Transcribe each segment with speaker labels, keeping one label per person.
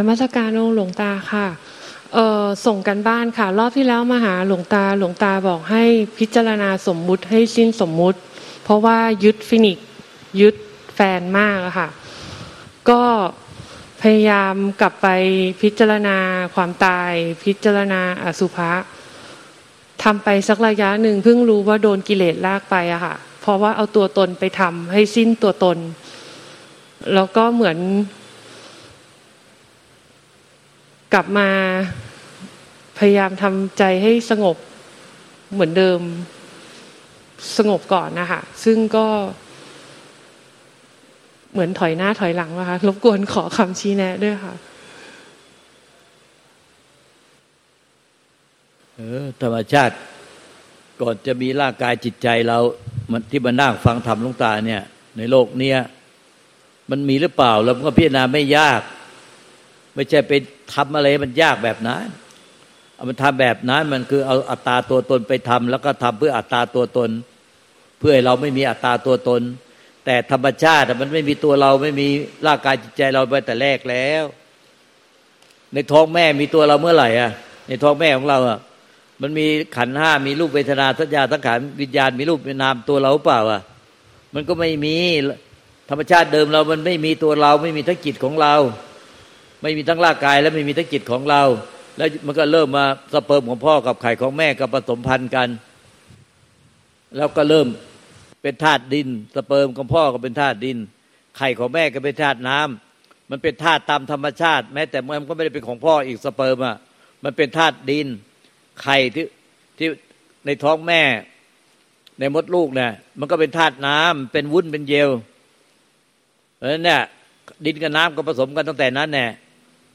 Speaker 1: นมัสการองค์หลวงตาค่ะเออส่งกันบ้านค่ะ รอบที่แล้วมาหาหลวงตาหลวงตาบอกให้พิจารณาสมมุติให้สิ้นสมมุติ เพราะว่ายึดฟินิกยึดแฟนมากอะค่ะ ก็พยายามกลับไปพิจารณาความตาย พิจารณาอสุภะทำไปสักระยะหนึ่งเพิ่งรู้ว่าโดนกิเลสลากไปอะค่ะ เพราะว่าเอาตัวตนไปทำให้สิ้นตัวตน แล้วก็เหมือน กลับมาพยายามทำใจให้สงบเหมือนเดิมสงบก่อนนะคะซึ่งก็เหมือนถอยหน้าถอยหลังนะคะรบกวนขอคำชี้แนะด้วยค่ะ
Speaker 2: เออ ธรรมชาติ ก่อนจะมีร่างกายจิตใจเรา มันที่มานั่งฟังธรรมลุงตาเนี่ย ในโลกเนี้ยมันมีหรือเปล่าเราก็พิจารณาไม่ยาก ไม่ใช่ไป ทำอะไรมันยากแบบนั้นมันทำแบบนั้นมันคือเอาอัตตาตัวตนไปทำแล้วก็ทำเพื่ออัตตาตัวตน เพื่อให้เราไม่มีอัตตาตัวตน แต่ธรรมชาติมันไม่มีตัวเราไม่มีร่างกายจิตใจเราไปแต่แรกแล้ว ในท้องแม่มีตัวเราเมื่อไหร่อะ ในท้องแม่ของเราอะมันมีขันห้ามีรูปเวทนาสัญญาสังขารวิญญาณมีรูปนามตัวเราเปล่าอะ มันก็ไม่มีธรรมชาติเดิมเรามันไม่มีตัวเราไม่มีทั้งจิตของเรา ไม่มีทั้งร่างกาย และไม่มีทั้งจิตของเรา แล้วมันก็เริ่มมาสเปิร์มของพ่อกับไข่ของแม่กับผสมพันธุ์กัน แล้วก็เริ่มเป็นธาตุดิน สเปิร์มของพ่อก็เป็นธาตุดิน ไข่ของแม่ก็เป็นธาตุน้ำมันเป็นธาตุตามธรรมชาติ แม้แต่มันก็ไม่ได้เป็นของพ่ออีกสเปิร์มอะมันเป็นธาตุดิน ไข่ที่ที่ในท้องแม่ในมดลูกเนี่ยมันก็เป็นธาตุน้ำเป็นวุ้นเป็นเยลเพราะฉะนั้นเนี่ยดินกับน้ำก็ผสมกันตั้งแต่นั้นแน่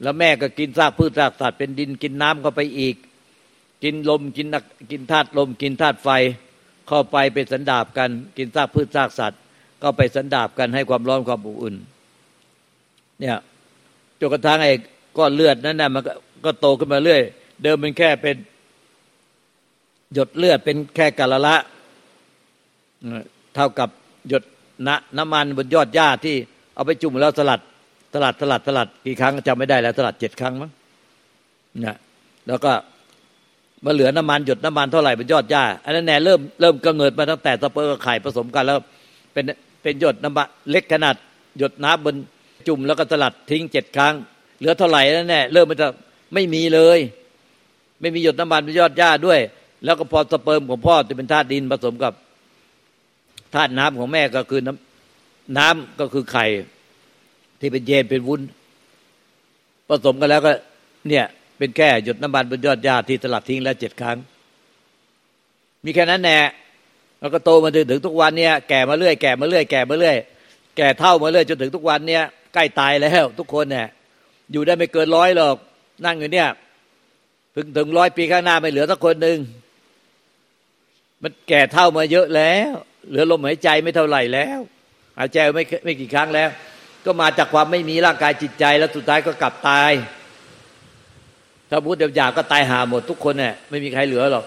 Speaker 2: แล้วแม่ก็กินซากพืชซากสัตว์เป็นดินกินน้ำเข้าไปอีก กินลมกินกินธาตุลม กินธาตุไฟ เข้าไปเป็นสันดาบกันกินซากพืชซากสัตว์ ก็ไปสันดาบกันให้ความร้อนความอบอุ่น เนี่ยจนกระทั่งไอ้ก้อนเลือดนั้นน่ะมันก็โตขึ้นมาเรื่อย เดิมมันแค่เป็นหยดเลือดเป็นแค่กะละละ เท่ากับหยดน้ำน้ำมันบนยอดหญ้าที่เอาไปจุ่มแล้วสลัด สลัดสลัดสลัดกี่ครั้งจำไม่ได้แล้วสลัดเจ็ดครั้งมั้งเนี่ยแล้วก็มาเหลือน้ำมันหยดน้ำมันเท่าไหร่เป็นยอดหญ้าอันนั้นแน่เริ่มเริ่มกำเนิดมาตั้งแต่สเปอร์กับไข่ผสมกันแล้วเป็นเป็นหยดน้ำมันเล็กขนาดหยดน้ำบนจุ่มแล้วก็สลัดทิ้งเจ็ดครั้ง เหลือเท่าไหร่นั่นแน่เริ่มมันจะไม่มีเลย ไม่มีหยดน้ำมันเป็นยอดหญ้าด้วย แล้วก็พอสเปิร์มของพ่อจะเป็นธาตุดินผสมกับธาตุน้ำของแม่ก็คือน้ำน้ำก็คือไข่ ที่เป็นเย็นเป็นวุ้น ผสมกันแล้วก็ เนี่ย เป็นแค่หยดน้ำมันบนยอดหญ้าที่สลัดทิ้งแล้วเจ็ดครั้ง มีแค่นั้นแน่แล้วก็โตมาถึงถึงทุกวันเนี่ยแก่มาเรื่อยแก่มาเรื่อยแก่มาเรื่อยแก่เท่ามาเรื่อยจนถึงทุกวันเนี่ยใกล้ตายแล้ว ทุกคนเนี่ยอยู่ได้ไม่เกินร้อยหรอก นั่งอยู่เนี่ยถึงถึงร้อยปีข้างหน้าไม่เหลือสักคนหนึ่งมันแก่เท่ามาเยอะแล้ว เหลือลมหายใจไม่เท่าไหร่แล้วหายใจไม่ไม่กี่ครั้งแล้ว ก็มาจากความไม่มีร่างกายจิตใจ แล้วสุดท้ายก็กลับตาย ถ้าพูดเดียวอยากก็ตายหาหมดทุกคนเนี่ยไม่มีใครเหลือหรอก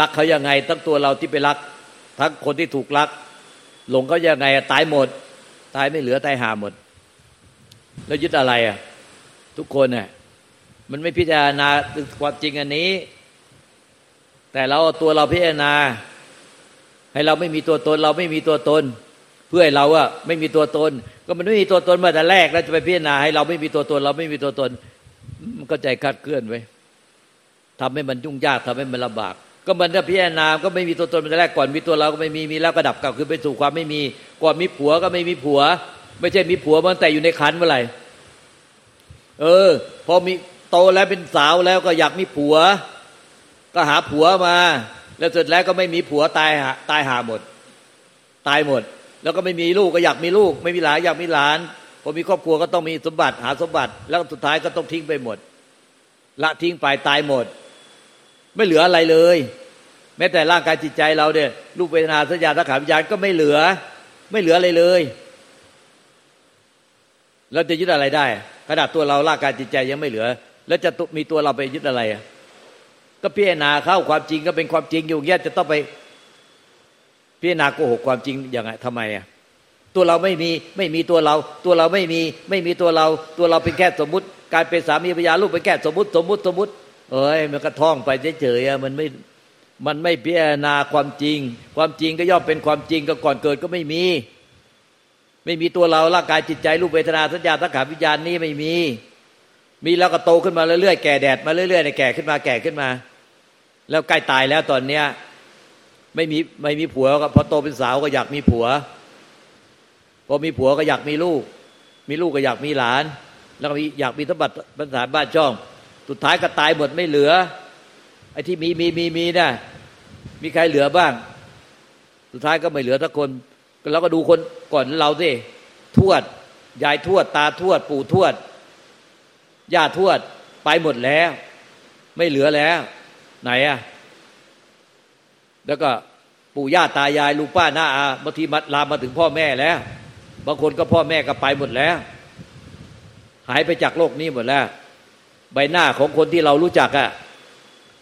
Speaker 2: รักเขายังไงทั้งตัวเราที่ไปรัก ทั้งคนที่ถูกรัก หลงเขายังไงตายหมด ตายไม่เหลือตายหาหมด แล้วยึดอะไรอะ ทุกคนเนี่ยมันไม่พิจารณาความจริงอันนี้ แต่เราตัวเราพิจารณา ให้เราไม่มีตัวตน เราไม่มีตัวตน เพื่อให้เราอะไม่มีตัวตน ก็มันไม่มีตัวตนมาแต่แรกแล้วจะไปพิจารณาให้เราไม่มีตัวตน เราไม่มีตัวตน มันก็ใจคาดเคลื่อนไว้ทำให้มันยุ่งยากทำให้มันลำบาก ก็มันถ้าพิจารณาก็ไม่มีตัวตนมันแรกก่อนมีตัวเราก็ไม่มีมีแล้วก็ดับกลับคือไปสู่ความไม่มีก่อนมีผัวก็ไม่มีผัว ไม่ใช่มีผัวมันแต่อยู่ในขันเมื่อไหร่เออ พอมีโตแล้วเป็นสาวแล้วก็อยากมีผัว ก็หาผัวมา แล้วสร็จแล้วก็ไม่มีผัวตายหาตายหาหมด ตายหมด แล้วก็ไม่มีลูกก็อยากมีลูก ไม่มีหลานอยากมีหลานพอมีครอบครัวก็ต้องมีสมบัติหาสมบัติ แล้วสุดท้ายก็ต้องทิ้งไปหมด ละทิ้งไปตายหมด ไม่เหลืออะไรเลย แม้แต่ร่างกายจิตใจเราเนี่ยรูปเวทนาสัญญาสังขารวิญญาณก็ไม่เหลือ ไม่เหลืออะไรเลยเราจะยึดอะไรได้ขนาดตัวเราร่างกายจิตใจยังไม่เหลือ แล้วจะมีตัวเราไปยึดอะไรก็พิจารณาเข้าความจริงก็เป็นความจริงอยู่เงี้ยจะต้องไป พิจารณาโกหกความจริงอย่างไรทำไมอะตัวเราไม่มีไม่มีตัวเรา ตัวเราไม่มีไม่มีตัวเรา ตัวเราเป็นแค่สมมุติ การเป็นสามีภรรยาลูกเป็นแค่สมมติสมมติสมมติ เอ้ยมันก็ท่องไปเฉยๆมันไม่มันไม่พิจารณาความจริง ความจริงก็ย่อมเป็นความจริงก็ก่อนเกิดก็ไม่มี ไม่มีตัวเราร่างกายจิตใจรูปเวทนาสัญญาสังขารวิญญาณนี้ไม่มี มีแล้วก็โตขึ้นมาเรื่อยๆแก่แดดมาเรื่อยๆในแก่ขึ้นมาแก่ขึ้นมา แล้วใกล้ตายแล้วตอนเนี้ย ไม่มีไม่มีผัวก็พอโตเป็นสาวก็อยากมีผัว พอมีผัวก็อยากมีลูก มีลูกก็อยากมีหลาน แล้วก็อยากมีสมบัติบรรษาบ้านช่อง สุดท้ายก็ตายหมดไม่เหลือ ไอ้ที่มีมีมีมีนะมีใครเหลือบ้าง สุดท้ายก็ไม่เหลือสักคนเราก็ดูคนก่อนเราสิทวดยายทวด ตาทวด ปู่ทวดย่าทวด ไปหมดแล้ว ไม่เหลือแล้ว ไหนอะ แล้วก็ปู่ย่าตายายลุงป้าน้าอาบางทีมาลามมาถึงพ่อแม่แล้ว บางคนก็พ่อแม่ก็ไปหมดแล้ว หายไปจากโลกนี้หมดแล้ว ใบหน้าของคนที่เรารู้จักอะ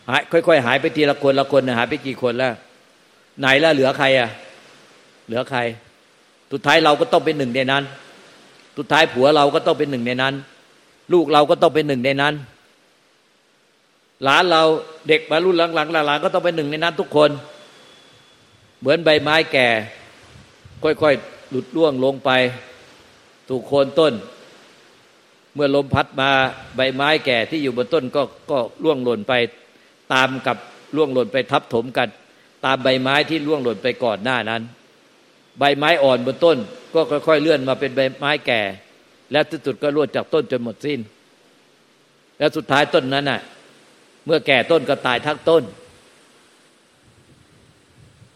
Speaker 2: หายค่อยๆหายไปทีละคนละคนหายไปกี่คนแล้ว ไหนล้วเหลือใครอะเหลือใครสุดท้ายเราก็ต้องเป็นหนึ่งในนั้น สุดท้ายผัวเราก็ต้องเป็นหนึ่งในนั้น ลูกเราก็ต้องเป็นหนึ่งในนั้น หลานเราเด็กมารุ่นหลังๆหลานก็ต้องเป็นหนึ่งในนั้นทุกคน เหมือนใบไม้แก่ ค่อยๆหลุดร่วงลงไป ถูกโคนต้น เมื่อลมพัดมาใบไม้แก่ที่อยู่บนต้นก็ก็ร่วงหล่นไปตามกับร่วงหล่นไปทับถมกัน ตามใบไม้ที่ร่วงหล่นไปก่อนหน้านั้น ใบไม้อ่อนบนต้น ก็ค่อยๆเลื่อนมาเป็นใบไม้แก่ และที่สุดก็ร่วงจากต้นจนหมดสิ้น แล้วสุดท้ายต้นนั้นน่ะ เมื่อแก่ต้นก็ตายทั้งต้น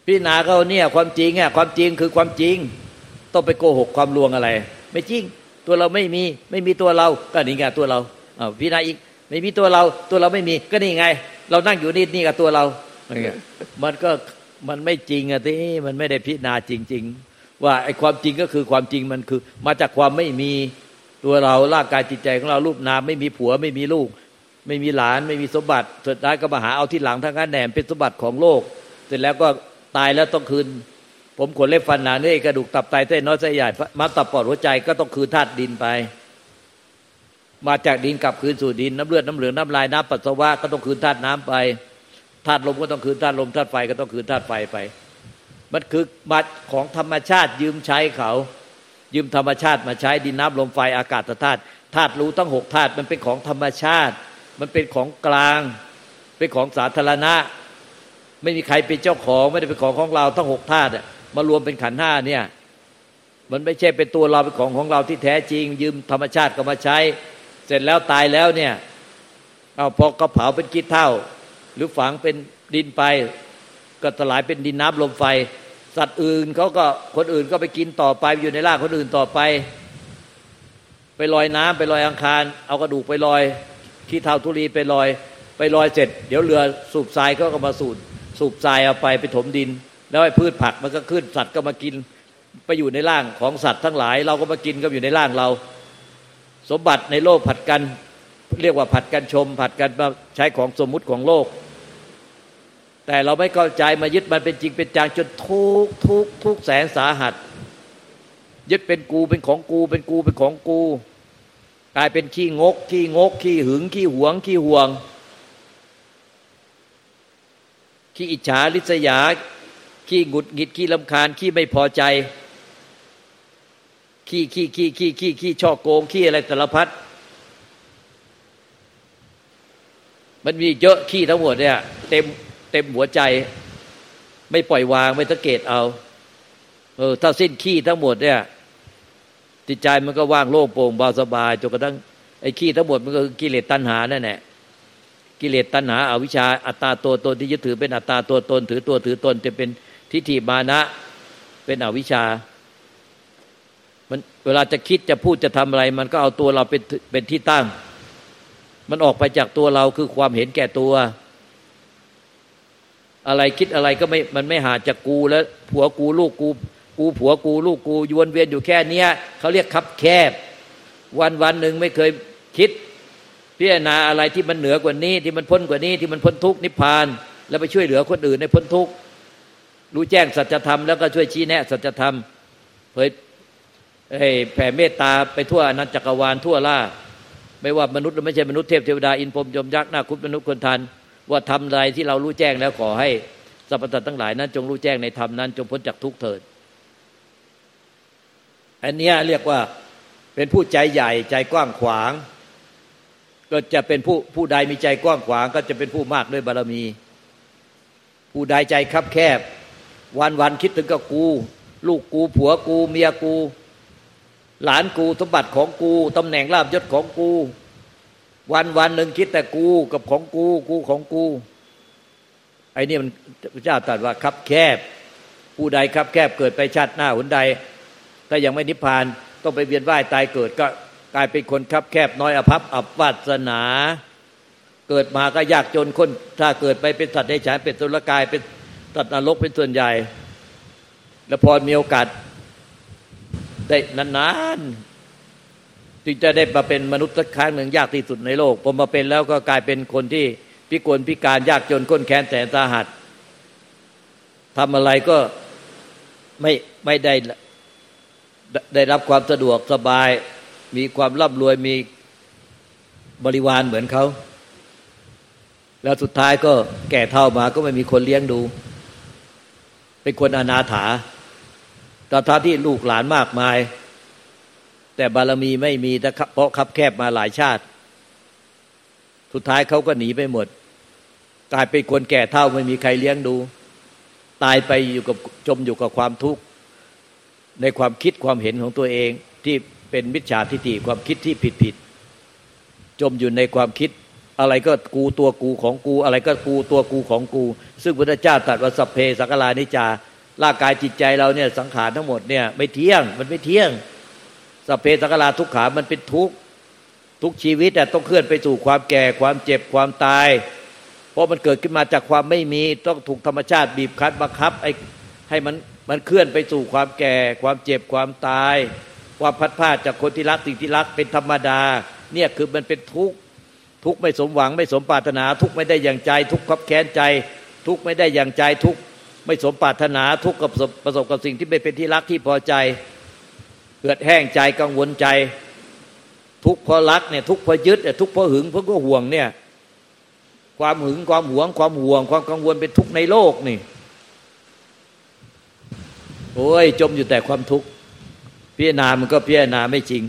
Speaker 2: พี่นาเขาเนี่ยความจริงอะความจริงคือความจริง ต้องไปโกหกความลวงอะไร ไม่จริง ตัวเราไม่มีไม่มีตัวเราก็นี่ไงตัวเราอ่าพี่นาอีกไม่มีตัวเราตัวเราไม่มีก็นี่ไง เรานั่งอยู่นี่นี่กับตัวเรา มันก็มันไม่จริงอะที่มันไม่ได้พิจารณาจริง ๆ ว่าไอ้ความจริงก็คือความจริงมันคือ มาจากความไม่มีตัวเราร่างกายจิตใจของเรารูปนามไม่มีผัวไม่มีลูก ไม่มีหลานไม่มีสมบัติสุดท้ายก็มาหาเอาที่หลังทั้งนั้นแหนมเป็นสมบัติของโลก เสร็จแล้วก็ ตายแล้วต้องคืน ผมขนเล็บฟันหนาเนื้อกระดูกตับไตเส้นน้อยเส้นใหญ่มาตับปอดหัวใจก็ต้องคืนธาตุดินไป มาจากดินกลับคืนสู่ดินน้ำเลือดน้ำเหลืองน้ำลายน้ำปัสสาวะก็ต้องคืนธาตุน้ำไปธาตุลมก็ต้องคืนธาตุลมธาตุไฟก็ต้องคืนธาตุไฟไป มันคือบัตรของธรรมชาติยืมใช้เขา ยืมธรรมชาติมาใช้ดินน้ำลมไฟอากาศธาตุธาตุรู้ตั้งหกธาตุมันเป็นของธรรมชาติ มันเป็นของกลาง เป็นของสาธารณะ ไม่มีใครเป็นเจ้าของไม่ได้เป็นของของเราทั้งหกธาตุมารวมเป็นขันห้าเนี่ยมันไม่ใช่เป็นตัวเราเป็นของของเราที่แท้จริง ยืมธรรมชาติก็มาใช้ เสร็จแล้วตายแล้วเนี่ยเอาพอก็เผาเป็นกิจเท่า หรือฝังเป็นดินไป ก็สลายเป็นดินน้ำลมไฟ สัตว์อื่นเขาก็คนอื่นก็ไปกินต่อไปอยู่ในร่างคนอื่นต่อไป ไปลอยน้ำไปลอยอังคาร เอากระดูกไปลอยขี้เท้าทุลีไปลอย ไปลอยเสร็จ เดี๋ยวเรือสูบทรายก็ก็มาสูบ สูบทรายเอาไปไปถมดิน แล้วไอ้พืชผักมันก็ขึ้นสัตว์ก็มากินไปอยู่ในร่างของสัตว์ทั้งหลาย เราก็มากินก็อยู่ในร่างเรา สมบัติในโลกผัดกัน เรียกว่าผัดกันชม ผัดกันมาใช้ของสมมุติของโลก แต่เราไม่เข้าใจมายึดมันเป็นจริงเป็นจังจนทุกทุกทุกแสนสาหัส ยึดเป็นกูเป็นของกูเป็นกูเป็นของกู กลายเป็นขี้งกขี้งกขี้หึงขี้หวงขี้ห่วง ขี้อิจฉาริษยา ขี้หงุดหงิดขี้ลำคาญ ขี้ไม่พอใจ ขี้ขี้ขี้ขี้ขี้ขี้ช่อโกง ขี้อะไรสารพัดมันมีเยอะขี้ทั้งหมดเนี่ย เต็มเต็มหัวใจ ไม่ปล่อยวางไม่สังเกตเอา เออ ถ้าสิ้นขี้ทั้งหมดเนี่ยจิตใจมันก็ว่างโล่งโปร่งเบาสบายจนกระทั่งไอ้ขี้ทั้งหมดมันก็คือกิเลสตัณหานั่นแหละ กิเลสตัณหาอาวิชชาอัตตาตัวตนที่ยึดถือเป็นอัตตาตัวตน ถือตัวถือตนจะเป็นทิฏฐิมานะ เป็นอวิชชา มันเวลาจะคิดจะพูดจะทำอะไร มันก็เอาตัวเราเป็นเป็นที่ตั้ง มันออกไปจากตัวเราคือความเห็นแก่ตัว อะไรคิดอะไรก็ไม่มันไม่หาจากกูแล้วผัวกูลูกกูกูผัวกูลูกกูยวนเวียนอยู่แค่เนี้ยเขาเรียกคับแคบ วันวันหนึ่งไม่เคยคิด พิจารณาอะไรที่มันเหนือกว่านี้ ที่มันพ้นกว่านี้ที่มันพ้นทุกนิพพาน แล้วไปช่วยเหลือคนอื่นในพ้นทุกรู้แจ้งสัจธรรมแล้วก็ช่วยชี้แนะสัจธรรมเผยแผ่เมตตาไปทั่วอนันตจักรวาลทั่วล่าไม่ว่ามนุษย์หรือไม่ใช่มนุษย์เทพเทวดาอินพรมยมยักษ์นาคุปมนุษย์คนทัน ว่าทำอะไรที่เรารู้แจ้งแล้วขอให้สรรพสัตว์ทั้งหลายนั้น จงรู้แจ้งในธรรมนั้น จงพ้นจากทุกเถิดอันนี้เรียกว่าเป็นผู้ใจใหญ่ใจกว้างขวาง ก็จะเป็นผู้ผู้ใดมีใจกว้างขวาง ก็จะเป็นผู้มากด้วยบารมี ผู้ใดใจคับแคบ วันวันคิดถึงกับกู ลูกกูผัวกู เมียกู หลานกูสมบัติของกูตำแหน่งลาบยศของกู วันวันหนึ่งคิดแต่กูกับของกูกูของกูไอ้นี่มันพระเจ้าตรัสว่าคับแคบ ผู้ใดคับแคบเกิดไปชาติหน้าหนใด ถ้ายังไม่นิพพานต้องไปเวียนว่ายตายเกิดก็ กลายเป็นคนคับแคบน้อยอภัพอับวาสนา เกิดมาก็ยากจนคน ถ้าเกิดไปเป็นสัตว์ในฉายเป็นตุลกายเป็นสัตัดนรกเป็นส่วนใหญ่ แล้วพอมีโอกาสได้นานๆจึงจะได้มาเป็นมนุษย์สักครั้งหนึ่งยากที่สุดในโลกพอมาเป็นแล้วก็กลายเป็นคนที่พิกลพิการยากจนก้นแค้นแสนสาหัสทำอะไรก็ไม่ไม่ได้ได้รับความสะดวกสบาย มีความร่ำรวยมีบริวารเหมือนเขา แล้วสุดท้ายก็แก่เท่ามาก็ไม่มีคนเลี้ยงดู เป็นคนอนาถาตอนท้าที่ลูกหลานมากมาย แต่บารมีไม่มีเพราะคับแคบมาหลายชาติ สุดท้ายเขาก็หนีไปหมด กลายเป็นคนแก่เท่าไม่มีใครเลี้ยงดู ตายไปอยู่กับจมอยู่กับความทุกข์ในความคิดความเห็นของตัวเองที่ เป็นมิจฉาทิฏฐิความคิดที่ผิดผิดจมอยู่ในความคิด อะไรก็กูตัวกูของกู อะไรก็กูตัวกูของกู ซึ่งพระเจ้าตรัสว่าสัพเพสักลานิจาร่างกายจิตใจเราเนี่ยสังขารทั้งหมดเนี่ยไม่เที่ยงมันไม่เที่ยงสัพเพสักลาทุกขามันเป็นทุกทุกชีวิตแต่ต้องเคลื่อนไปสู่ความแก่ความเจ็บความตาย เพราะมันเกิดขึ้นมาจากความไม่มีต้องถูกธรรมชาติบีบคั้นบังคับไอ้ให้มันมันเคลื่อนไปสู่ความแก่ความเจ็บความตาย ความพัดพาจากคนที่รักสิ่งที่รักเป็นธรรมดา เนี่ยคือมันเป็นทุกข์ทุกข์ไม่สมหวังไม่สมปรารถนา ทุกข์ไม่ได้อย่างใจ ทุกข์ขับแค้นใจ ทุกข์ไม่ได้อย่างใจทุกข์ไม่สมปรารถนาทุกข์กับประสบกับสิ่งที่ไม่เป็นที่รักที่พอใจเกิดแห้งใจกังวลใจ ทุกข์เพราะรักเนี่ยทุกข์เพราะยึดทุกข์เพราะหึงเพราะก็ห่วงเนี่ยความหึงความหวง ความห่วง ความกังวลเป็นทุกข์ในโลกนี่โอ้ยจมอยู่แต่ความทุกข์ พิจารณามันก็พิจารณาไม่จริง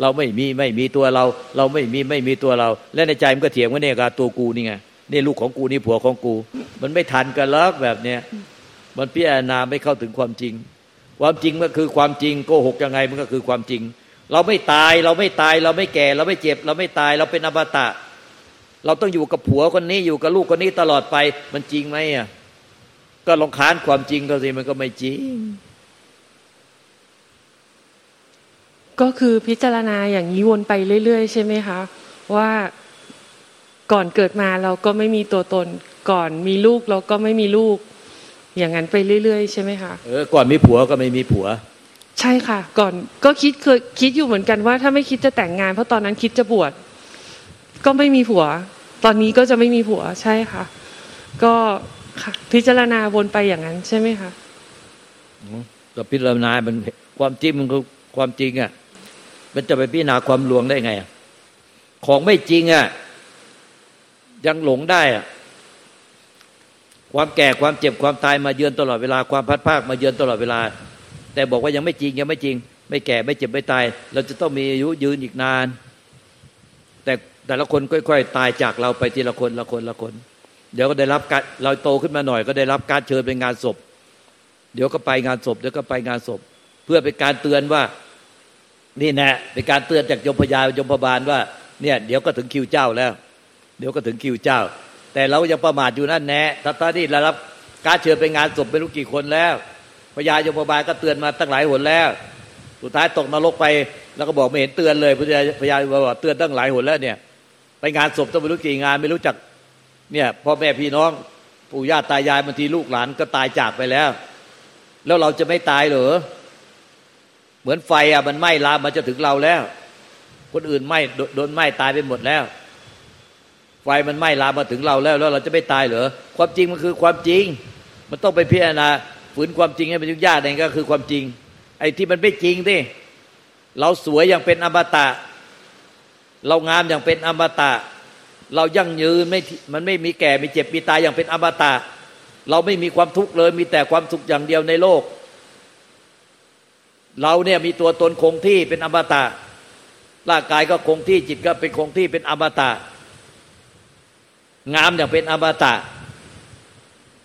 Speaker 2: เราไม่มีไม่มีตัวเรา เราไม่มีไม่มีตัวเรา และในใจมันก็เถียงว่าเนี่ยกตัวกูนี่ไงนี่ลูกของกูนี่ผัวของกู มันไม่ทันกันแล้วแบบเนี้ยมันพิจารณาไม่เข้าถึงความจริง ความจริงมันคือความจริงโกหกยังไงมันก็คือความจริง เราไม่ตายเราไม่ตายเราไม่แก่ เราไม่เจ็บ เราไม่ตายเราเป็นอมตะ เราต้องอยู่กับผัวคนนี้อยู่กับลูกคนนี้ตลอดไปมันจริงไหมอะก็ลองค้านความจริงก็สิมันก็ไม่จริง
Speaker 1: ก็คือพิจารณาอย่างนี้วนไปเรื่อย ๆ ใช่ไหมคะ ว่าก่อนเกิดมาเราก็ไม่มีตัวตน ก่อนมีลูกเราก็ไม่มีลูก อย่างนั้นไปเรื่อย ๆ ใช่ไหมคะ
Speaker 2: เออก่อนมีผัวก็ไม่มีผัว
Speaker 1: ใช่ค่ะ ก่อนก็คิดเคยคิดอยู่เหมือนกันว่าถ้าไม่คิดจะแต่งงาน เพราะตอนนั้นคิดจะบวชก็ไม่มีผัว ตอนนี้ก็จะไม่มีผัวใช่ค่ะ ก็ค่ะพิจารณาวนไปอย่างนั้นใช่ไหมคะ
Speaker 2: ก็พิจารณามันความจริงมันคือความจริงอะ มันจะไปพิจารณาความลวงได้ไงของไม่จริงอะยังหลงได้อะความแก่ความเจ็บความตายมาเยือนตลอดเวลาความพัดภาคมาเยือนตลอดเวลา แต่บอกว่ายังไม่จริงยังไม่จริง ไม่แก่ไม่เจ็บไม่ตาย เราจะต้องมีอายุยืนอีกนาน แต่แต่ละคนค่อย ๆ ตายจากเราไปทีละคนละคนละคน เดี๋ยวก็ได้รับการเราโตขึ้นมาหน่อย ก็ได้รับการเชิญไปงานศพ เดี๋ยวก็ไปงานศพเดี๋ยวก็ไปงานศพ เพื่อเป็นการเตือนว่า นี่แน่เป็นการเตือนจากยมพยายมพบาลว่าเนี่ยเดี๋ยวก็ถึงคิวเจ้าแล้ว เดี๋ยวก็ถึงคิวเจ้า แต่เรายังประมาทอยู่นั่นแน่ถ้าตอนนี้เรารับการเชิญไปงานศพไม่รู้กี่คนแล้ว พญายมพบาลก็เตือนมาตั้งหลายหนแล้ว สุดท้ายตกนรกไป แล้วก็บอกไม่เห็นเตือนเลยพญาพญายมพบาลเตือนตั้งหลายหนแล้วเนี่ยไปงานศพต้องไม่รู้กี่งานไม่รู้จักเนี่ยพ่อแม่พี่น้องปู่ย่าตายายบางทีลูกหลานก็ตายจากไปแล้ว แล้วเราจะไม่ตายเหรอ เหมือนไฟอะมันไหม้ลามมันจะถึงเราแล้ว คนอื่นไหม้โดนไหม้ตายไปหมดแล้ว ไฟมันไหม้ลามมาถึงเราแล้ว แล้วเราจะไม่ตายเหรอความจริงมันคือความจริง มันต้องไปพิจารณาฝืนความจริงให้มันยุ่งยากเองก็คือความจริง ไอ้ที่มันไม่จริงที่เราสวยอย่างเป็นอมตะ เรางามอย่างเป็นอมตะ เรายั่งยืนไม่มันไม่มีแก่มีเจ็บมีตายอย่างเป็นอมตะ เราไม่มีความทุกข์เลยมีแต่ความสุขอย่างเดียวในโลก เราเนี่ยมีตัวตนคงที่เป็นอมตะ ร่างกายก็คงที่จิตก็เป็นคงที่เป็นอมตะ งามอย่างเป็นอมตะ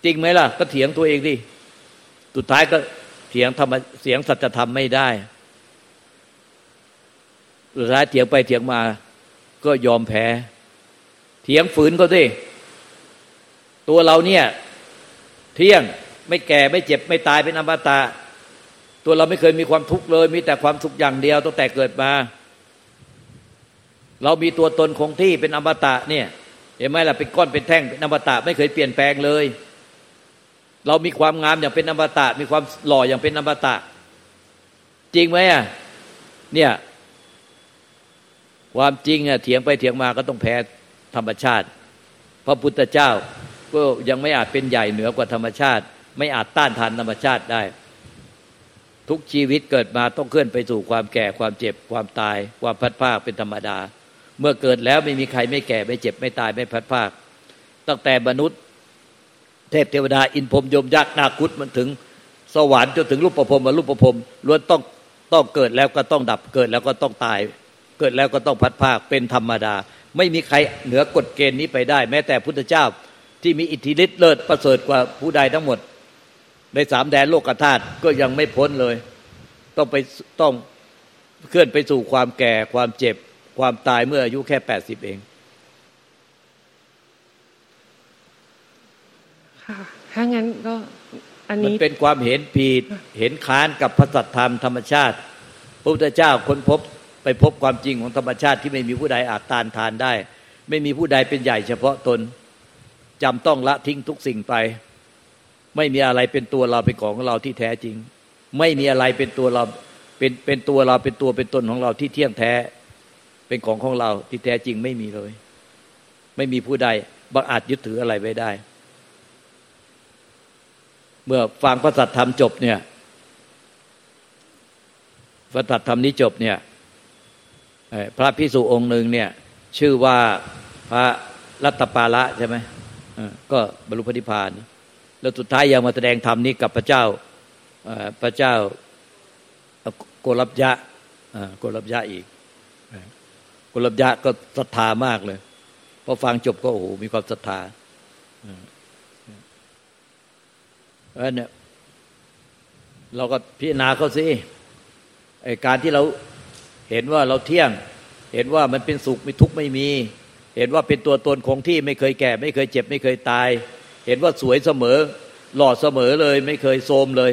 Speaker 2: จริงไหมล่ะ ก็เถียงตัวเองดิสุดท้ายก็เถียงธรรมเสียงสัจธรรมไม่ได้สุดท้ายเถียงไปเถียงมา ก็ยอมแพ้ เถียงฝืนก็ดิตัวเราเนี่ย เที่ยงไม่แก่ไม่เจ็บไม่ตายเป็นอมตะ ตัวเราไม่เคยมีความทุกข์เลย มีแต่ความสุขอย่างเดียวตั้งแต่เกิดมา เรามีตัวตนคงที่เป็นอมตะเนี่ยเห็นไหมล่ะเป็นก้อนเป็นแท่งเป็นอมตะไม่เคยเปลี่ยนแปลงเลย เรามีความงามอย่างเป็นอมตะ มีความหล่ออย่างเป็นอมตะ จริงไหมอะเนี่ยความจริงอะเถียงไปเถียงมาก็ต้องแพ้ธรรมชาติ พระพุทธเจ้าก็ยังไม่อาจเป็นใหญ่เหนือกว่าธรรมชาติ ไม่อาจต้านทานธรรมชาติได้ ทุกชีวิตเกิดมาต้องเคลื่อนไปสู่ความแก่ความเจ็บความตาย ความพัดภาคเป็นธรรมดา เมื่อเกิดแล้วไม่มีใครไม่แก่ไม่เจ็บไม่ตายไม่พัดภาค ตั้งแต่มนุษย์ เทพเทวดาอินพรมยมยักษ์นาคุตมันถึง สวรรค์จนถึงรูปประพรมมารูปประพรมล้วนต้องต้องเกิดแล้วก็ต้องดับเกิดแล้วก็ต้องตาย เกิดแล้วก็ต้องพัดภาคเป็นธรรมดา ไม่มีใครเหนือกฎเกณฑ์นี้ไปได้ แม้แต่พุทธเจ้าที่มีอิทธิฤทธิ์เลิศประเสริฐกว่าผู้ใดทั้งหมด ในสามแดนโลกธาตุก็ยังไม่พ้นเลย ต้องไปต้องเคลื่อนไปสู่ความแก่ความเจ็บความตายเมื่ออายุแค่แปดสิบเอง
Speaker 1: ค่ะถ้างั้นก็อัน
Speaker 2: นี้มันเป็นความเห็นผิดเห็นค้านกับพระสัตธรรมธรรมชาติ พระพุทธเจ้าค้นพบไปพบความจริงของธรรมชาติที่ไม่มีผู้ใดอาจตานทานได้ ไม่มีผู้ใดเป็นใหญ่เฉพาะตนจำต้องละทิ้งทุกสิ่งไป ไม่มีอะไรเป็นตัวเราเป็นของเราที่แท้จริง ไม่มีอะไรเป็นตัวเราเป็นเป็นตัวเราเป็นตัวเป็นตนของเราที่เที่ยงแท้ เป็นของของเราที่แท้จริงไม่มีเลย ไม่มีผู้ใดบังอาจยึดถืออะไรไว้ได้ เมื่อฟังพระสัทธรรมจบเนี่ยพระสัทธรรมนี้จบเนี่ยพระพิสุองค์หนึ่งเนี่ย ชื่อว่าพระรัตปาละใช่ไหมก็บรรลุพระนิพพาน แล้วสุดท้ายยังมาแสดงธรรมนี้กับพระเจ้าพระเจ้าโกรบยะโกรบยะอีกโกรบยะก็ศรัทธามากเลยพอฟังจบก็โอ้โหมีความศรัทธาเออเนี่ยเราก็พิจารณาเขาสิไอการที่เราเห็นว่าเราเที่ยง เห็นว่ามันเป็นสุขไม่ทุกข์ไม่มี เห็นว่าเป็นตัวตนคงที่ไม่เคยแก่ ไม่เคยเจ็บ ไม่เคยตาย เห็นว่าสวยเสมอ หล่อเสมอเลย ไม่เคยโทมเลย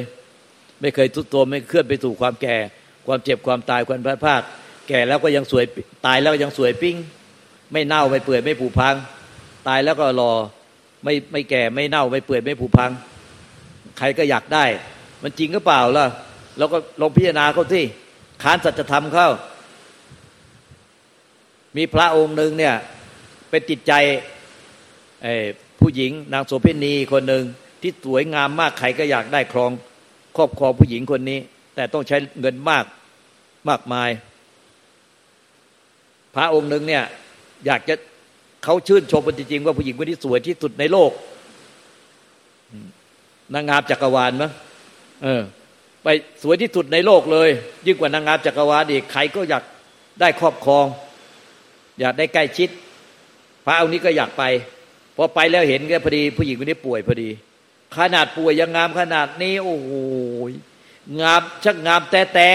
Speaker 2: ไม่เคยทุกตัวไม่เคลื่อนไปสู่ความแก่ ความเจ็บความตายความพลาดพลาดแก่แล้วก็ยังสวยตายแล้วก็ยังสวยปิ้ง ไม่เน่าไม่เปื่อยไม่ผุพัง ตายแล้วก็รอไม่ไม่แก่ไม่เน่าไม่เปื่อยไม่ผุพัง ใครก็อยากได้ มันจริงก็เปล่าล่ะแล้วก็ลองพิจารณาเขาที่ค้านสัจธรรมเข้า มีพระองค์หนึ่งเนี่ยเป็นจิตใจ ผู้หญิง นางโสเภณีคนหนึ่งที่สวยงามมากใครก็อยากได้ครองครอบครองผู้หญิงคนนี้ แต่ต้องใช้เงินมากมากมาย พระองค์หนึ่งเนี่ยอยากจะเขาชื่นชมจริงๆว่าผู้หญิงคนที่สวยที่สุดในโลกนางงามจักรวาลมั้งเออ ไปสวยที่สุดในโลกเลย ยิ่งกว่านางงามจักรวาลอีกใครก็อยากได้ครอบครอง อยากได้ใกล้ชิด พระองค์นี้ก็อยากไป พอไปแล้วเห็นแค่พอดี ผู้หญิงคนนี้ป่วยพอดี ขนาดป่วยยังงามขนาดนี้ โอ้โหงามชักงามแต่แต่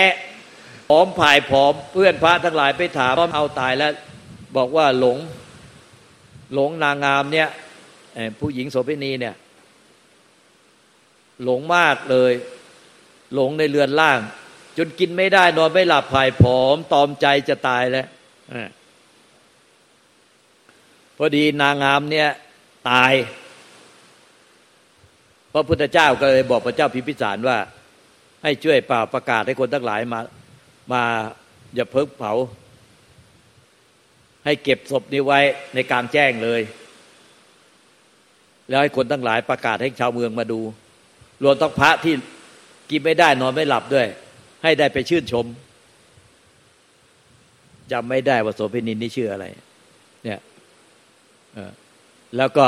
Speaker 2: ผอมผายผอมเพื่อนพระทั้งหลายไปถามเอาตายแล้ว บอกว่าหลง หลงนางงามเนี่ยผู้หญิงโสเภณีเนี่ย หลงมากเลย หลงในเรือนล่าง จนกินไม่ได้นอนไม่หลับผายผอม ตอมใจจะตายแล้วพอดีนางงามเนี่ย ตาย พระพุทธเจ้าก็เลยบอกพระเจ้าพิพิสารว่า ให้ช่วยเป่าประกาศให้คนทั้งหลายมา มาอย่าเพิกเผา ให้เก็บศพนี้ไว้ในกลางแจ้งเลย แล้วให้คนทั้งหลายประกาศให้ชาวเมืองมาดู รวมทั้งพระที่กินไม่ได้นอนไม่หลับด้วย ให้ได้ไปชื่นชมจำไม่ได้ว่าโสเภณีนี่ชื่ออะไร เนี่ย แล้วก็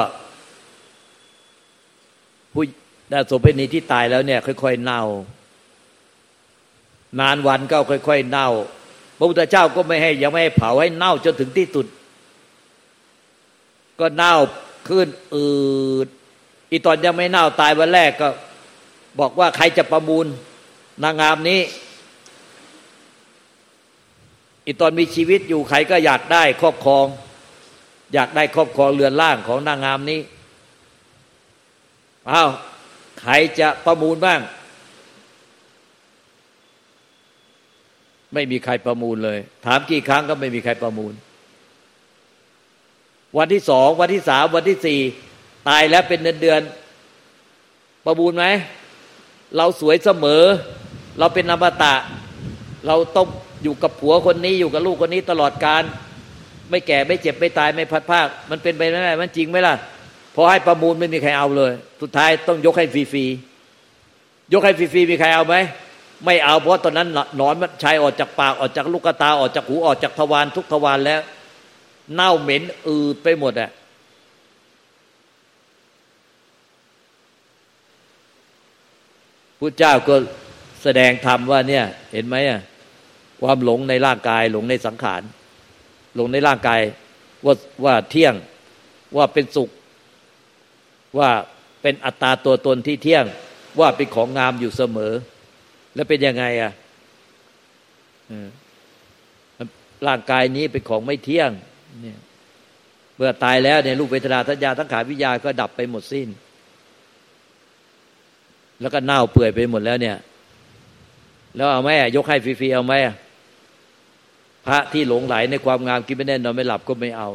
Speaker 2: ผู้ดาโสเภณีที่ตายแล้วเนี่ย ค่อยๆเน่า นานวันก็ค่อยๆเน่า พระพุทธเจ้าก็ไม่ให้ยังไม่ให้เผาให้เน่าจนถึงที่สุด ก็เน่าขึ้นอืดอีตอนยังไม่เน่าตายวันแรกก็ บอกว่าใครจะประมูลนางงามนี้อีตอนมีชีวิตอยู่ใครก็อยากได้ครอบครอง อยากได้ครอบครองเรือนร่างของนางงามนี้เอาใครจะประมูลบ้าง ไม่มีใครประมูลเลย ถามกี่ครั้งก็ไม่มีใครประมูล วันที่สองวันที่สามวันที่สี่ตายแล้วเป็นเดือนเดือน ประมูลไหม เราสวยเสมอ เราเป็นอมตะ เราต้องอยู่กับผัวคนนี้อยู่กับลูกคนนี้ตลอดการ ไม่แก่ไม่เจ็บไม่ตายไม่พัดภาค มันเป็นไปไม่ได้มันจริงไหมล่ะพอให้ประมูลไม่มีใครเอาเลย สุดท้ายต้องยกให้ฟรีๆยกให้ฟรีๆมีใครเอาไหมไม่เอาเพราะตอนนั้นหนอนมันชายออกจากปากออกจากลูกตาออกจากหูออกจากทวารทุกทวารแล้ว เน่าเหม็นอืดไปหมดอะพุทธเจ้าก็แสดงธรรมว่าเนี่ย เห็นไหมอะความหลงในร่างกายหลงในสังขาร ลงในร่างกายว่าว่าเที่ยงว่าเป็นสุข ว่าเป็นอัตตาตัวตนที่เที่ยง ว่าเป็นของงามอยู่เสมอ แล้วเป็นยังไงอะร่างกายนี้เป็นของไม่เที่ยงเนี่ยเมื่อตายแล้วเนี่ยรูปเวทนาสัญญาทั้งขาวิญญาก็ดับไปหมดสิ้น แล้วก็เน่าเปื่อยไปหมดแล้วเนี่ย แล้วเอาไหมยกให้ฟรีๆเอาไหม พระที่หลงไหลในความงามกินไม่แน่นอนไม่หลับก็ไม่เอา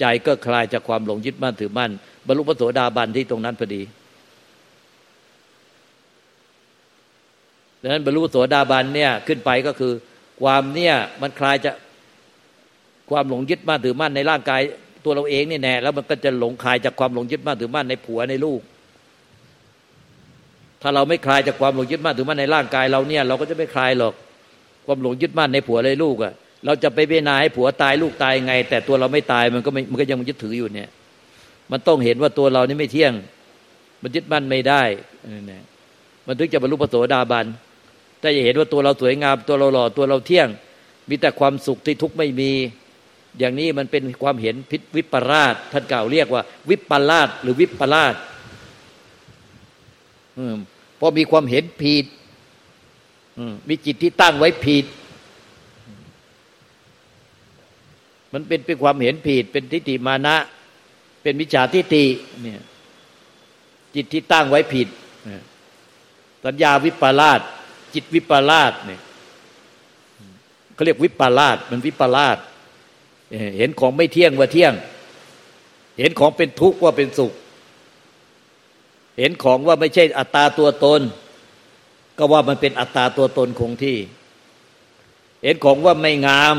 Speaker 2: ใจก็คลายจากความหลงยึดมั่นถือมั่นบรรลุพระโสดาบันที่ตรงนั้นพอดีดังนั้นบรรลุโสดาบันเนี่ยขึ้นไปก็คือ ความเนี่ยมันคลายจะความหลงยึดมั่นถือมั่นในร่างกายตัวเราเองนี่แน่แล้วมันก็จะหลงคลายจากความหลงยึดมั่นถือมั่นในผัวในลูก ถ้าเราไม่คลายจากความหลงยึดมั่นถือมั่นในร่างกายเราเนี่ย เราก็จะไม่คลายหรอก ความหลงยึดมั่นในผัวในลูกอะ่ะเราจะไปเบนาให้ผัวตายลูกตายไง แต่ตัวเราไม่ตายมันก็ไม่มันก็ยังยึดถืออยู่เนี่ย มันต้องเห็นว่าตัวเรานี่ไม่เที่ยง มันยึดมั่นไม่ได้นี่มันถึงจะบรรลุปโสดาบันถ้าจะเห็นว่าตัวเราสวยงามตัวเราหล่อตัวเราเที่ยง มีแต่ความสุขที่ทุกข์ไม่มี อย่างนี้มันเป็นความเห็นพิษวิปราชท่านกล่าวเรียกว่า วิปลาสหรือวิปลาสพอมีความเห็นผิด มีจิตที่ตั้งไว้ผิด มันเป็นเป็นความเห็นผิด เป็นทิฏฐิมานะ เป็นมิจฉาทิฏฐิเนี่ย จิตที่ตั้งไว้ผิดสัญญาวิปลาสจิตวิปลาสเนี่ยเขาเรียกวิปลาสมันวิปลาสเห็นของไม่เที่ยงว่าเที่ยง เห็นของเป็นทุกข์ว่าเป็นสุข เห็นของว่าไม่ใช่อัตตาตัวตน ก็ว่ามันเป็นอัตตาตัวตนคงที่ เห็นของว่าไม่งาม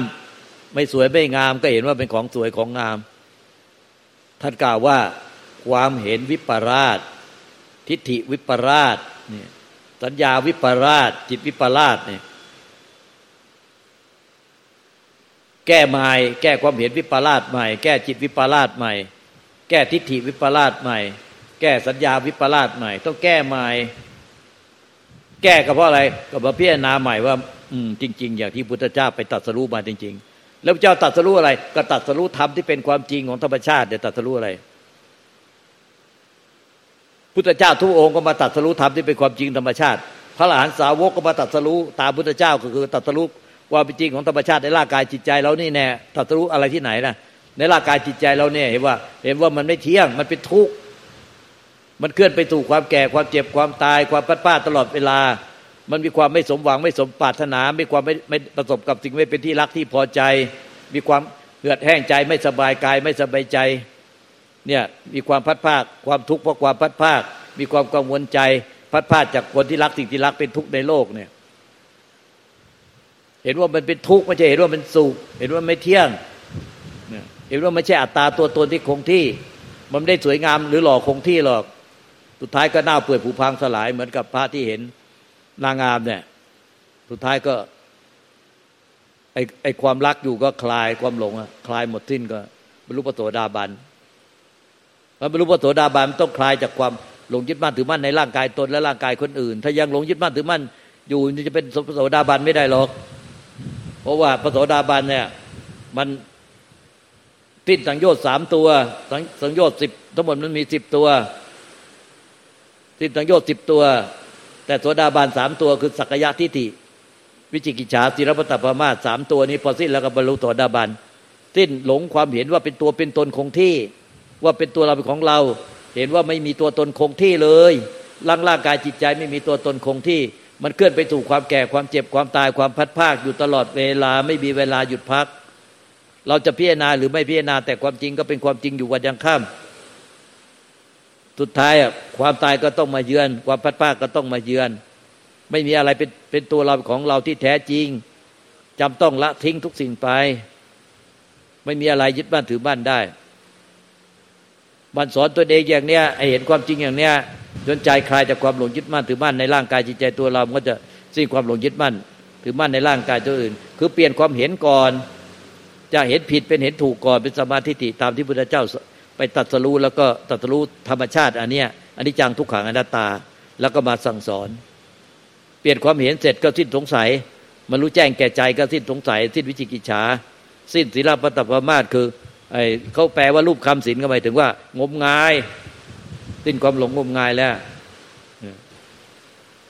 Speaker 2: ไม่สวยไม่งาม ก็เห็นว่าเป็นของสวยของงาม ท่านกล่าวว่าความเห็นวิปราช ทิฏฐิวิปราชเนี่ยสัญญาวิปราช จิตวิปราชเนี่ยแก้ใหม่แก้ความเห็นวิปราชใหม่ แก้จิตวิปราชใหม่ แก้ทิฏฐิวิปราชใหม่ แก้สัญญาวิปราชใหม่ ต้องแก้ใหม่ แก้ก็เพราะอะไรก็มาพิจารณาใหม่ว่า อืมจริง ๆ อย่างที่พุทธเจ้าไปตัดสรู้มาจริง ๆ แล้วเจ้าตัดสรู้อะไร ก็ตัดสรู้ธรรมที่เป็นความจริงของธรรมชาติเดี๋ยวตัดสรู้อะไร พุทธเจ้าทุกองค์ก็มาตัดสรู้ธรรมที่เป็นความจริงธรรมชาติ พระหลานสาวกก็มาตัดสรู้ตามพุทธเจ้าก็คือตัดสรู้ความเป็นจริงของธรรมชาติในร่างกายจิตใจเรานี่แน่ตัดสรู้อะไรที่ไหนนะในร่างกายจิตใจเราเนี่ยเห็นว่า เห็นว่ามันไม่เที่ยงมันเป็นทุกข์ มันเคลื่อนไปสู่ความแก่ความเจ็บความตายความปัดป้าตลอดเวลา มันมีความไม่สมหวังไม่สมปรารถนา มีความไม่ไม่ประสบกับสิ่งไม่เป็นที่รักที่พอใจ มีความเหือดแห้งใจไม่สบายกายไม่สบายใจเนี่ยมีความพัดภาคความทุกข์เพราะความพัดภาค มีความกังวลใจ พัดภาคจากคนที่รักสิ่งที่รักเป็นทุกข์ในโลกเนี่ยเห็นว่ามันเป็นทุกข์ไม่ใช่เห็นว่ามันสุขเห็นว่าไม่เที่ยงเห็นว่าไม่ใช่อัตตาตัวตนที่คงที่ มันไม่ได้สวยงามหรือหล่อคงที่หรอก สุดท้ายก็เน่าเปื่อยผุพังสลายเหมือนกับพระที่เห็นนางงามเนี่ย สุดท้ายก็ไอไอความรักอยู่ก็คลายความหลงอะคลายหมดสิ้นก็บรรลุปโสดาบันพอบรรลุปโสดาบันมันต้องคลายจากความหลงยึดมั่นถือมั่นในร่างกายตนและร่างกายคนอื่น ถ้ายังหลงยึดมั่นถือมั่นอยู่จะเป็นปโสดาบันไม่ได้หรอก เพราะว่าปโสดาบันเนี่ยมันสิ้นสังโยชน์สามตัว สังโยชน์สิบทั้งหมดมันมีสิบตัว สิ้นสังโยชน์สิบตัว แต่โสดาบันสามตัวคือสักยะทิฏฐิวิจิกิจฉาสีรพตปมาสสามตัวนี้พอสิ้นแล้วก็บรรลุโสดาบันสิ้นหลงความเห็นว่าเป็นตัวเป็นตนคงที่ ว่าเป็นตัวเราเป็นของเรา เห็นว่าไม่มีตัวตนคงที่เลยร่างร่างกายจิตใจไม่มีตัวตนคงที่ มันเคลื่อนไปสู่ความแก่ความเจ็บความตายความพัดภาคอยู่ตลอดเวลาไม่มีเวลาหยุดพัก เราจะพิจารณาหรือไม่พิจารณาแต่ความจริงก็เป็นความจริงอยู่วันยังค่ำ สุดท้ายอะความตายก็ต้องมาเยือน ความพัดภาก็ต้องมาเยือน ไม่มีอะไรเป็นเป็นตัวเราของเราที่แท้จริงจำต้องละทิ้งทุกสิ่งไป ไม่มีอะไรยึดบ้านถือบ้านได้มันสอนตัวเองอย่างเนี้ยเห็นความจริงอย่างเนี้ยจนใจคลายจากความหลงยึดมั่นถือมั่นในร่างกายจิตใจตัวเรา มันก็จะสิ้นความหลงยึดมั่นถือมั่นในร่างกายตัวอื่น คือเปลี่ยนความเห็นก่อน จะเห็นผิดเป็นเห็นถูกก่อนเป็นสมาธิตามที่พุทธเจ้า ไปตัดสรู้แล้วก็ตัดสรู้ธรรมชาติ อันเนี้ยอันนี้จังทุกขังอนัตตา แล้วก็มาสั่งสอน เปลี่ยนความเห็นเสร็จก็สิ้นสงสัย มันรู้แจ้งแก่ใจก็สิ้นสงสัย สิ้นวิจิกิจฉาสิ้นศีลปตปมาทคือไอ้เขาแปลว่ารูปคำศีลก็หมายถึงว่า งมงาย สิ้นความหลงงมงายแล้ว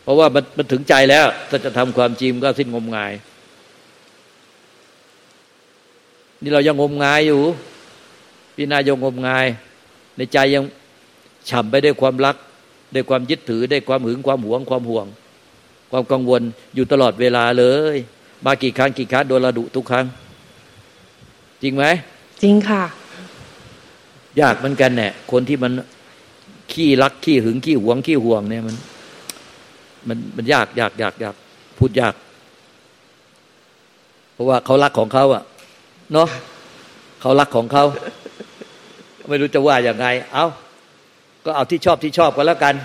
Speaker 2: เพราะว่ามันมันถึงใจแล้วถ้าจะทำความจริงก็สิ้นงมงาย นี่เรายังงมงายอยู่ พี่นายงงมงาย ในใจยังฉ่ำไปด้วยความรักด้วยความยึดถือด้วยความหึงความหวงความห่วง ความกังวลอยู่ตลอดเวลาเลย มากี่ครั้งกี่ครั้งโดนระดุทุกครั้ง จริงไหม
Speaker 1: จริงค่ะ
Speaker 2: ยากเหมือนกันเนี่ยคนที่มันขี้รักขี้หึงขี้หวงขี้ห่วงเนี่ยมัน มันมันยากยากยากยากพูดยาก เพราะว่าเขารักของเขาอะเนาะเขารักของเขา ไม่รู้จะว่าอย่างไง เอาก็เอาที่ชอบที่ชอบกันแล้วกัน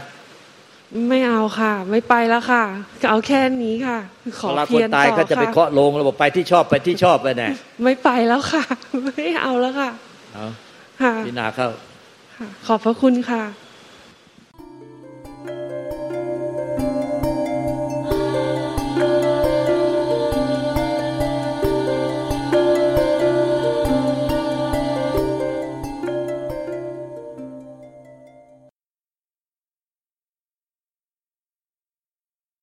Speaker 1: ไม่เอาค่ะ ไม่ไปแล้วค่ะเอาแค่นี้ค่ะ ขอ
Speaker 2: เวลาค
Speaker 1: เพี
Speaker 2: น
Speaker 1: ยร
Speaker 2: ตาย
Speaker 1: ต่อ
Speaker 2: ก็จะไป
Speaker 1: ค่ะ
Speaker 2: เคาะโลงแล้วบอกไปที่ชอบไปที่ชอบไปแน่
Speaker 1: ไม่ไปแล้วค่ะ ไม่เอาแล้วค่ะ
Speaker 2: เอา
Speaker 1: ค่ะ
Speaker 2: พิจารณาเข้า
Speaker 1: ค่ะขอบพระคุณค่ะ